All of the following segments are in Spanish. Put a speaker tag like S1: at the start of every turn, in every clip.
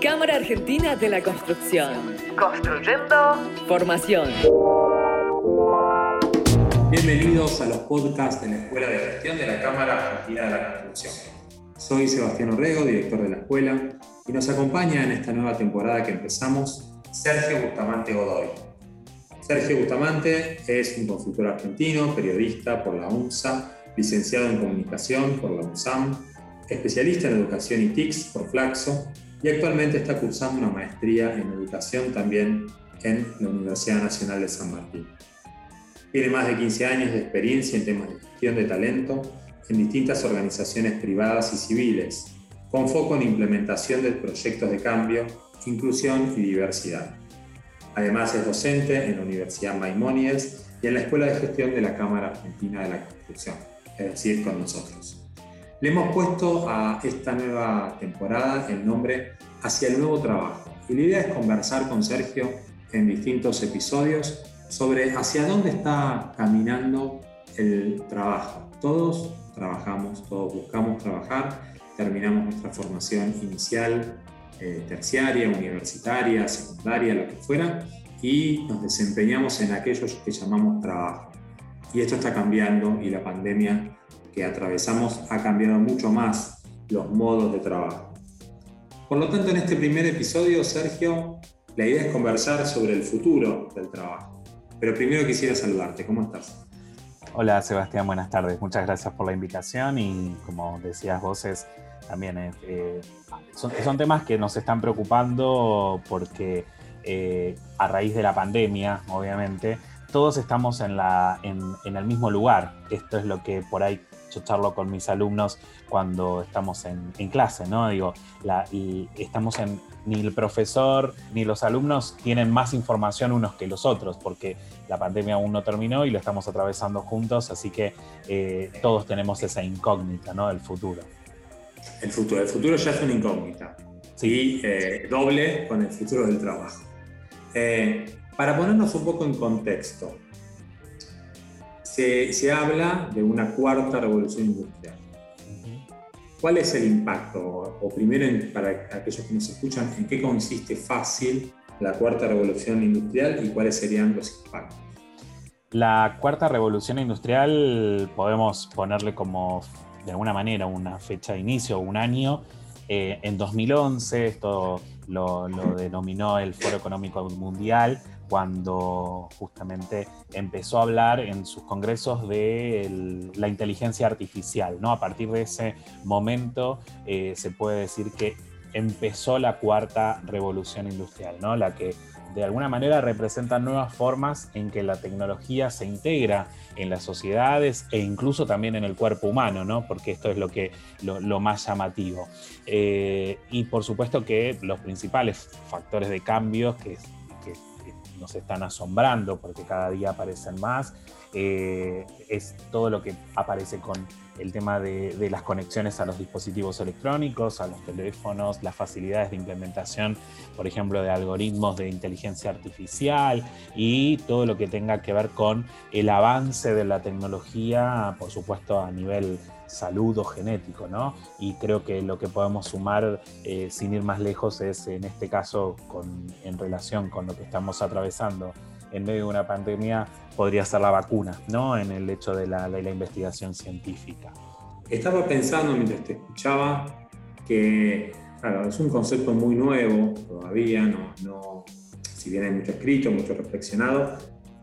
S1: Cámara Argentina de la Construcción.
S2: Construyendo
S1: Formación.
S3: Bienvenidos a los podcasts de la Escuela de Gestión de la Cámara Argentina de la Construcción. Soy Sebastián Orrego, director de la escuela, y nos acompaña en esta nueva temporada que empezamos Sergio Bustamante Godoy. Sergio Bustamante es un consultor argentino, periodista por la UNSA, licenciado en comunicación por la UNSAM, especialista en educación y TICS por Flaxo y actualmente está cursando una maestría en educación también en la Universidad Nacional de San Martín. Tiene más de 15 años de experiencia en temas de gestión de talento en distintas organizaciones privadas y civiles, con foco en implementación de proyectos de cambio, inclusión y diversidad. Además es docente en la Universidad Maimónides y en la Escuela de Gestión de la Cámara Argentina de la Construcción, es decir, con nosotros. Le hemos puesto a esta nueva temporada el nombre Hacia el Nuevo Trabajo. Y la idea es conversar con Sergio en distintos episodios sobre hacia dónde está caminando el trabajo. Todos trabajamos, todos buscamos trabajar, terminamos nuestra formación inicial, eh, terciaria, universitaria, secundaria, lo que fuera, y nos desempeñamos en aquellos que llamamos trabajo. Y esto está cambiando y la pandemia que atravesamos ha cambiado mucho más los modos de trabajo. Por lo tanto, en este primer episodio, Sergio, la idea es conversar sobre el futuro del trabajo. Pero primero quisiera saludarte. ¿Cómo estás?
S4: Hola Sebastián, buenas tardes. Muchas gracias por la invitación y como decías vos, también eh, eh, son, temas que nos están preocupando porque eh, a raíz de la pandemia, obviamente, todos estamos en, la, en, en, el mismo lugar. Esto es lo que por ahí yo charlo con mis alumnos cuando estamos en, clase, ¿no? Digo, la, y estamos en, ni el profesor ni los alumnos tienen más información unos que los otros, porque la pandemia aún no terminó y lo estamos atravesando juntos, así que eh, todos tenemos esa incógnita, ¿no? Del futuro.
S3: El futuro, el futuro ya es una incógnita. Sí, eh, doble con el futuro del trabajo. Eh, para ponernos un poco en contexto, se, habla de una cuarta revolución industrial. ¿Cuál es el impacto? O primero, para aquellos que nos escuchan, ¿en qué consiste fácil la cuarta revolución industrial y cuáles serían los impactos?
S4: La cuarta revolución industrial podemos ponerle como, de alguna manera, una fecha de inicio, un año. Eh, en 2011, esto lo, lo denominó el Foro Económico Mundial, cuando justamente empezó a hablar en sus congresos de la inteligencia artificial. ¿no? A partir de ese momento eh, se puede decir que empezó la cuarta revolución industrial, ¿no? la que de alguna manera representa nuevas formas en que la tecnología se integra en las sociedades e incluso también en el cuerpo humano, ¿no? porque esto es lo, que, lo, más llamativo. Eh, y por supuesto que los principales factores de cambio que nos están asombrando porque cada día aparecen más, eh, es todo lo que aparece con el tema de, las conexiones a los dispositivos electrónicos, a los teléfonos, las facilidades de implementación, por ejemplo, de algoritmos de inteligencia artificial y todo lo que tenga que ver con el avance de la tecnología, por supuesto, a nivel salud o genético, ¿no? Y creo que lo que podemos sumar, eh, sin ir más lejos, es en este caso, en relación con lo que estamos atravesando en medio de una pandemia, podría ser la vacuna, ¿no? En el hecho de la, la investigación científica.
S3: Estaba pensando mientras te escuchaba que, claro, es un concepto muy nuevo todavía, no, no, si bien hay mucho escrito, mucho reflexionado,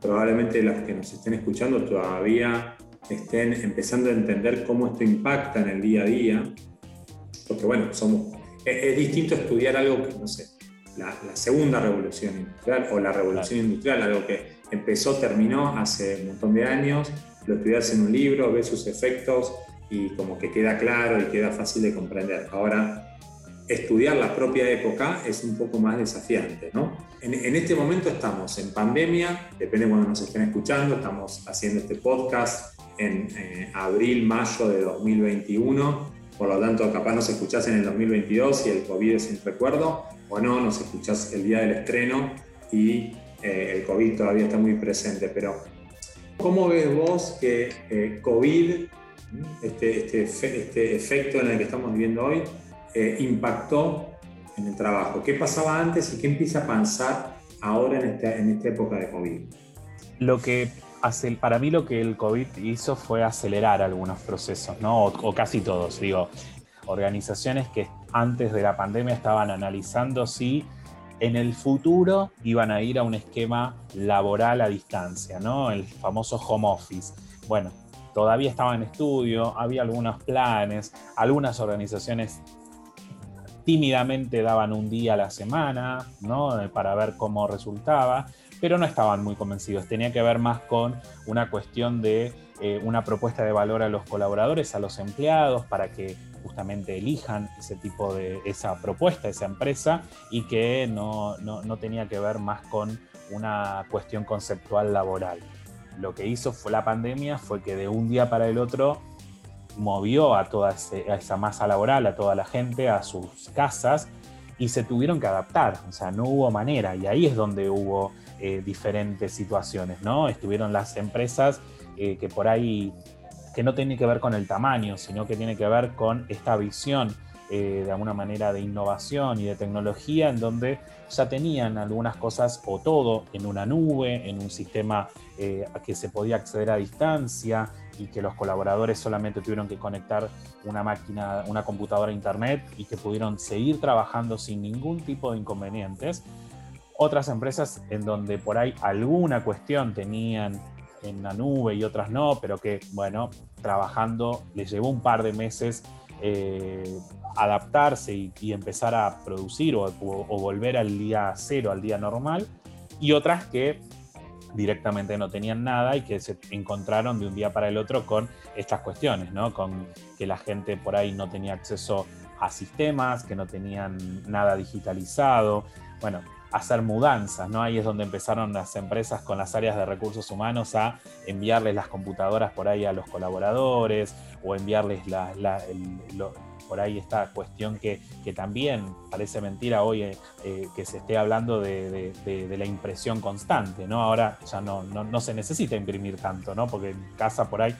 S3: probablemente los que nos estén escuchando todavía estén empezando a entender cómo esto impacta en el día a día, porque bueno, somos, es, distinto estudiar algo que, no sé, la, segunda revolución industrial o la revolución industrial, algo que empezó, terminó hace un montón de años, lo estudias en un libro, ves sus efectos y como que queda claro y queda fácil de comprender. Ahora, estudiar la propia época es un poco más desafiante, ¿no? En, este momento estamos en pandemia, depende de cuando nos estén escuchando, estamos haciendo este podcast en eh, abril, mayo de 2021, por lo tanto capaz nos escuchás en el 2022 y el COVID es un recuerdo, o no, nos escuchás el día del estreno y eh, el COVID todavía está muy presente, pero ¿cómo ves vos que eh, COVID, este, este, este, efecto en el que estamos viviendo hoy, impactó en el trabajo? ¿Qué pasaba antes y qué empieza a pasar ahora en, este, en esta época de COVID?
S4: Lo que para mí lo que el COVID hizo fue acelerar algunos procesos, ¿no? O, casi todos, digo, organizaciones que antes de la pandemia estaban analizando si en el futuro iban a ir a un esquema laboral a distancia, ¿no? El famoso home office. Bueno, todavía estaba en estudio, había algunos planes, algunas organizaciones tímidamente daban un día a la semana, ¿no? Para ver cómo resultaba, pero no estaban muy convencidos. Tenía que ver más con una cuestión de eh, una propuesta de valor a los colaboradores, a los empleados, para que justamente elijan ese tipo de, esa propuesta, esa empresa, y que no, no tenía que ver más con una cuestión conceptual laboral. Lo que hizo fue la pandemia fue que de un día para el otro movió a toda esa masa laboral, a toda la gente, a sus casas y se tuvieron que adaptar, o sea, no hubo manera y ahí es donde hubo eh, diferentes situaciones, ¿no? Estuvieron las empresas eh, que por ahí, que no tienen que ver con el tamaño, sino que tiene que ver con esta visión eh, de alguna manera de innovación y de tecnología en donde ya tenían algunas cosas o todo en una nube, en un sistema a que se podía acceder a distancia, y que los colaboradores solamente tuvieron que conectar una máquina, una computadora a internet y que pudieron seguir trabajando sin ningún tipo de inconvenientes. Otras empresas en donde por ahí alguna cuestión tenían en la nube y otras no, pero que, bueno, trabajando les llevó un par de meses eh, adaptarse y, empezar a producir o, o volver al día cero, al día normal. Y otras que directamente no tenían nada y que se encontraron de un día para el otro con estas cuestiones, ¿no? Con que la gente por ahí no tenía acceso a sistemas, que no tenían nada digitalizado. Bueno, hacer mudanzas, ¿no? Ahí es donde empezaron las empresas con las áreas de recursos humanos a enviarles las computadoras por ahí a los colaboradores o enviarles la, por ahí esta cuestión que, también parece mentira hoy eh, eh, que se esté hablando de, la impresión constante, ¿no? Ahora ya no, no, se necesita imprimir tanto, ¿no? Porque en casa por ahí,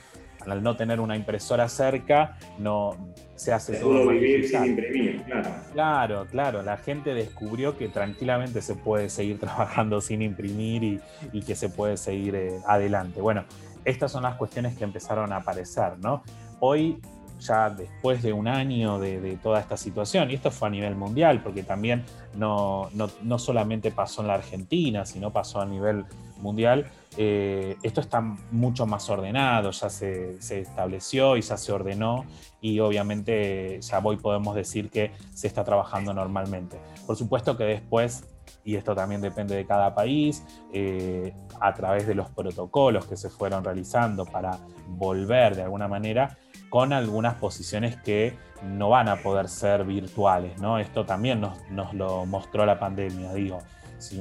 S4: al no tener una impresora cerca, no se hace todo.
S3: vivir sin imprimir, claro.
S4: Claro, claro. La gente descubrió que tranquilamente se puede seguir trabajando sin imprimir y, que se puede seguir eh, adelante. Bueno, estas son las cuestiones que empezaron a aparecer, ¿no? Hoy ya después de un año de, toda esta situación, y esto fue a nivel mundial, porque también no, no, solamente pasó en la Argentina, sino pasó a nivel mundial, eh, esto está mucho más ordenado, ya se, se, estableció y ya se ordenó y obviamente ya hoy podemos decir que se está trabajando normalmente. Por supuesto que después, y esto también depende de cada país, eh, a través de los protocolos que se fueron realizando para volver de alguna manera, con algunas posiciones que no van a poder ser virtuales, ¿no? Esto también nos, lo mostró la pandemia, digo. Si,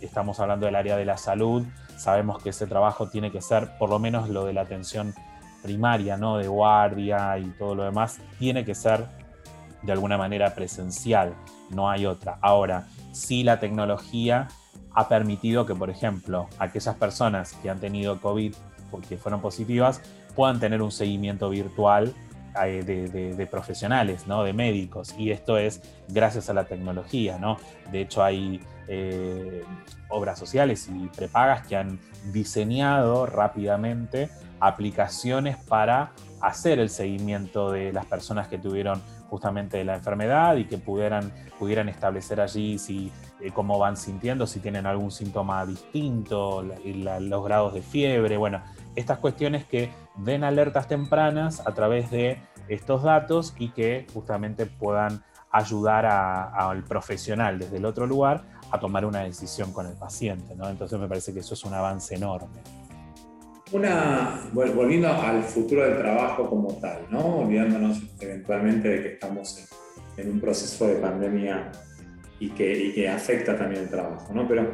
S4: estamos hablando del área de la salud, sabemos que ese trabajo tiene que ser, por lo menos lo de la atención primaria, ¿no? De guardia y todo lo demás, tiene que ser de alguna manera presencial, no hay otra. Ahora, sí la tecnología ha permitido que, por ejemplo, aquellas personas que han tenido COVID porque fueron positivas, puedan tener un seguimiento virtual de, profesionales, ¿no? de médicos. Y esto es gracias a la tecnología. ¿no? De hecho, hay eh, obras sociales y prepagas que han diseñado rápidamente aplicaciones para hacer el seguimiento de las personas que tuvieron justamente la enfermedad y que pudieran, pudieran establecer allí si, eh, cómo van sintiendo, si tienen algún síntoma distinto, los grados de fiebre. Bueno, estas cuestiones que den alertas tempranas a través de estos datos y que justamente puedan ayudar al profesional desde el otro lugar a tomar una decisión con el paciente. ¿no? Entonces me parece que eso es un avance enorme.
S3: Una, volviendo al futuro del trabajo como tal, ¿no? olvidándonos eventualmente de que estamos en, un proceso de pandemia y que, que, afecta también el trabajo, ¿no? pero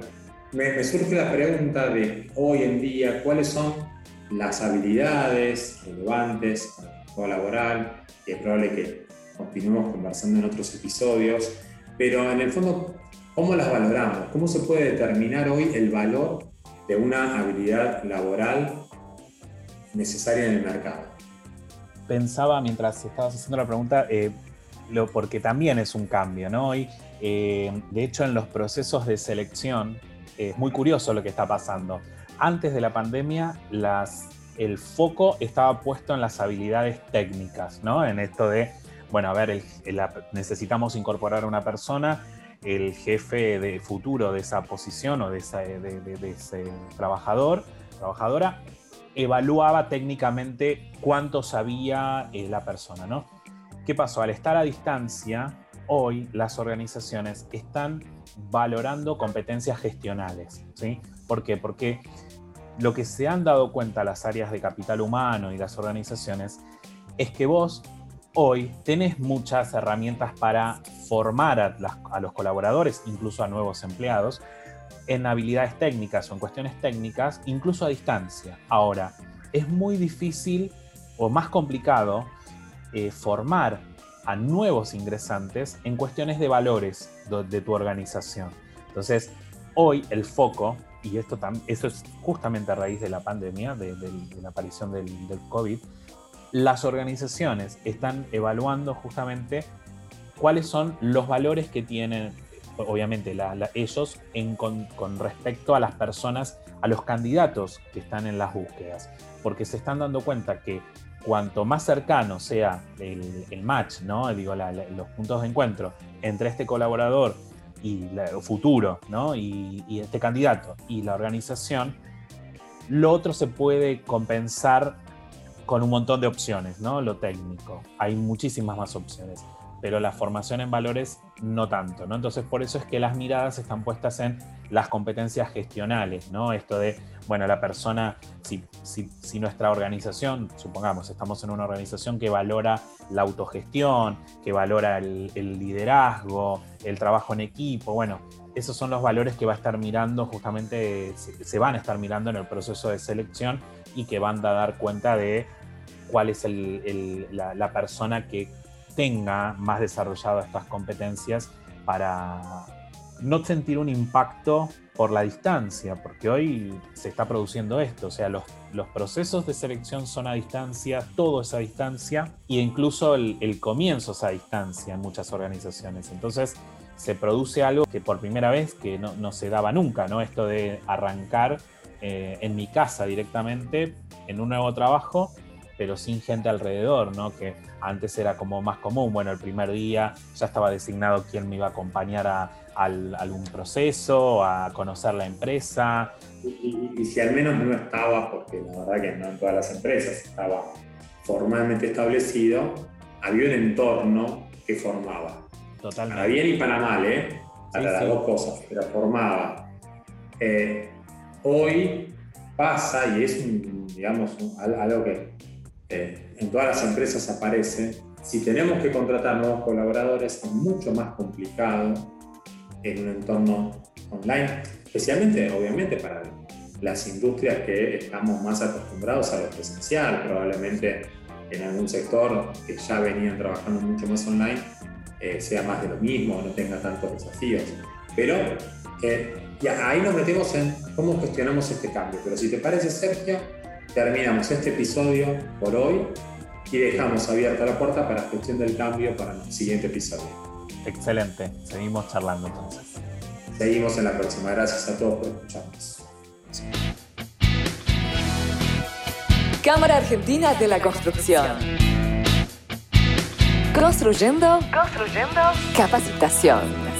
S3: me, me surge la pregunta de hoy en día, ¿cuáles son las habilidades relevantes para el mercado laboral, y es probable que continuemos conversando en otros episodios, pero en el fondo, ¿cómo las valoramos? ¿Cómo se puede determinar hoy el valor de una habilidad laboral necesaria en el mercado?
S4: Pensaba mientras estabas haciendo la pregunta, eh, lo, porque también es un cambio, ¿no? Y, eh, de hecho, en los procesos de selección, es muy curioso lo que está pasando. Antes de la pandemia, el foco estaba puesto en las habilidades técnicas, ¿no? En esto de, bueno, a ver, necesitamos incorporar a una persona, el jefe de futuro de esa posición o de, de ese trabajador, trabajadora, evaluaba técnicamente cuánto sabía eh, la persona, ¿no? ¿Qué pasó? Al estar a distancia, hoy las organizaciones están valorando competencias gestionales, ¿sí? ¿Por qué? Porque lo que se han dado cuenta las áreas de capital humano y las organizaciones es que vos hoy tenés muchas herramientas para formar a los colaboradores, incluso a nuevos empleados, en habilidades técnicas o en cuestiones técnicas, incluso a distancia. Ahora, es muy difícil o más complicado eh, formar a nuevos ingresantes en cuestiones de valores de, tu organización. Entonces, hoy el foco, y esto eso es justamente a raíz de la pandemia, de, la aparición del, del COVID, las organizaciones están evaluando justamente cuáles son los valores que tienen obviamente ellos con, respecto a las personas, a los candidatos que están en las búsquedas, porque se están dando cuenta que cuanto más cercano sea el, match, ¿no? Digo, los puntos de encuentro entre este colaborador y el futuro, ¿no? Y, y, este candidato y la organización, lo otro se puede compensar con un montón de opciones, ¿no? Lo técnico. Hay muchísimas más opciones pero la formación en valores no tanto, ¿no? Entonces por eso es que las miradas están puestas en las competencias gestionales, ¿no? Esto de, bueno, la persona, si, si, nuestra organización, supongamos, estamos en una organización que valora la autogestión, que valora el, liderazgo, el trabajo en equipo, bueno, esos son los valores que va a estar mirando justamente, se, van a estar mirando en el proceso de selección y que van a dar cuenta de cuál es la, la persona que tenga más desarrolladas estas competencias para no sentir un impacto por la distancia, porque hoy se está produciendo esto, o sea, los, los procesos de selección son a distancia, todo es a distancia, e incluso el, comienzo es a distancia en muchas organizaciones. Entonces se produce algo que por primera vez que no, se daba nunca, ¿no? Esto de arrancar eh, en mi casa directamente en un nuevo trabajo pero sin gente alrededor, ¿no? Que antes era como más común, bueno, el primer día ya estaba designado quién me iba a acompañar a, algún proceso, a conocer la empresa.
S3: Y, si al menos no estaba, porque la verdad que no en todas las empresas estaba formalmente establecido, había un entorno que formaba. Totalmente. Para bien y para mal, ¿eh? Para las dos cosas, pero formaba. Eh, hoy pasa, y es digamos, algo que eh, en todas las empresas aparece, si tenemos que contratar nuevos colaboradores es mucho más complicado en un entorno online, especialmente obviamente para las industrias que estamos más acostumbrados a lo presencial, probablemente en algún sector que ya venían trabajando mucho más online eh, sea más de lo mismo, no tenga tantos desafíos. Pero eh, ya, ahí nos metemos en cómo gestionamos este cambio. Pero si te parece, Sergio, terminamos este episodio por hoy y dejamos abierta la puerta para gestión del cambio para el siguiente episodio.
S4: Excelente, seguimos charlando entonces.
S3: Seguimos en la próxima. Gracias a todos por escucharnos.
S1: Cámara Argentina de la Construcción. Construyendo, construyendo capacitación.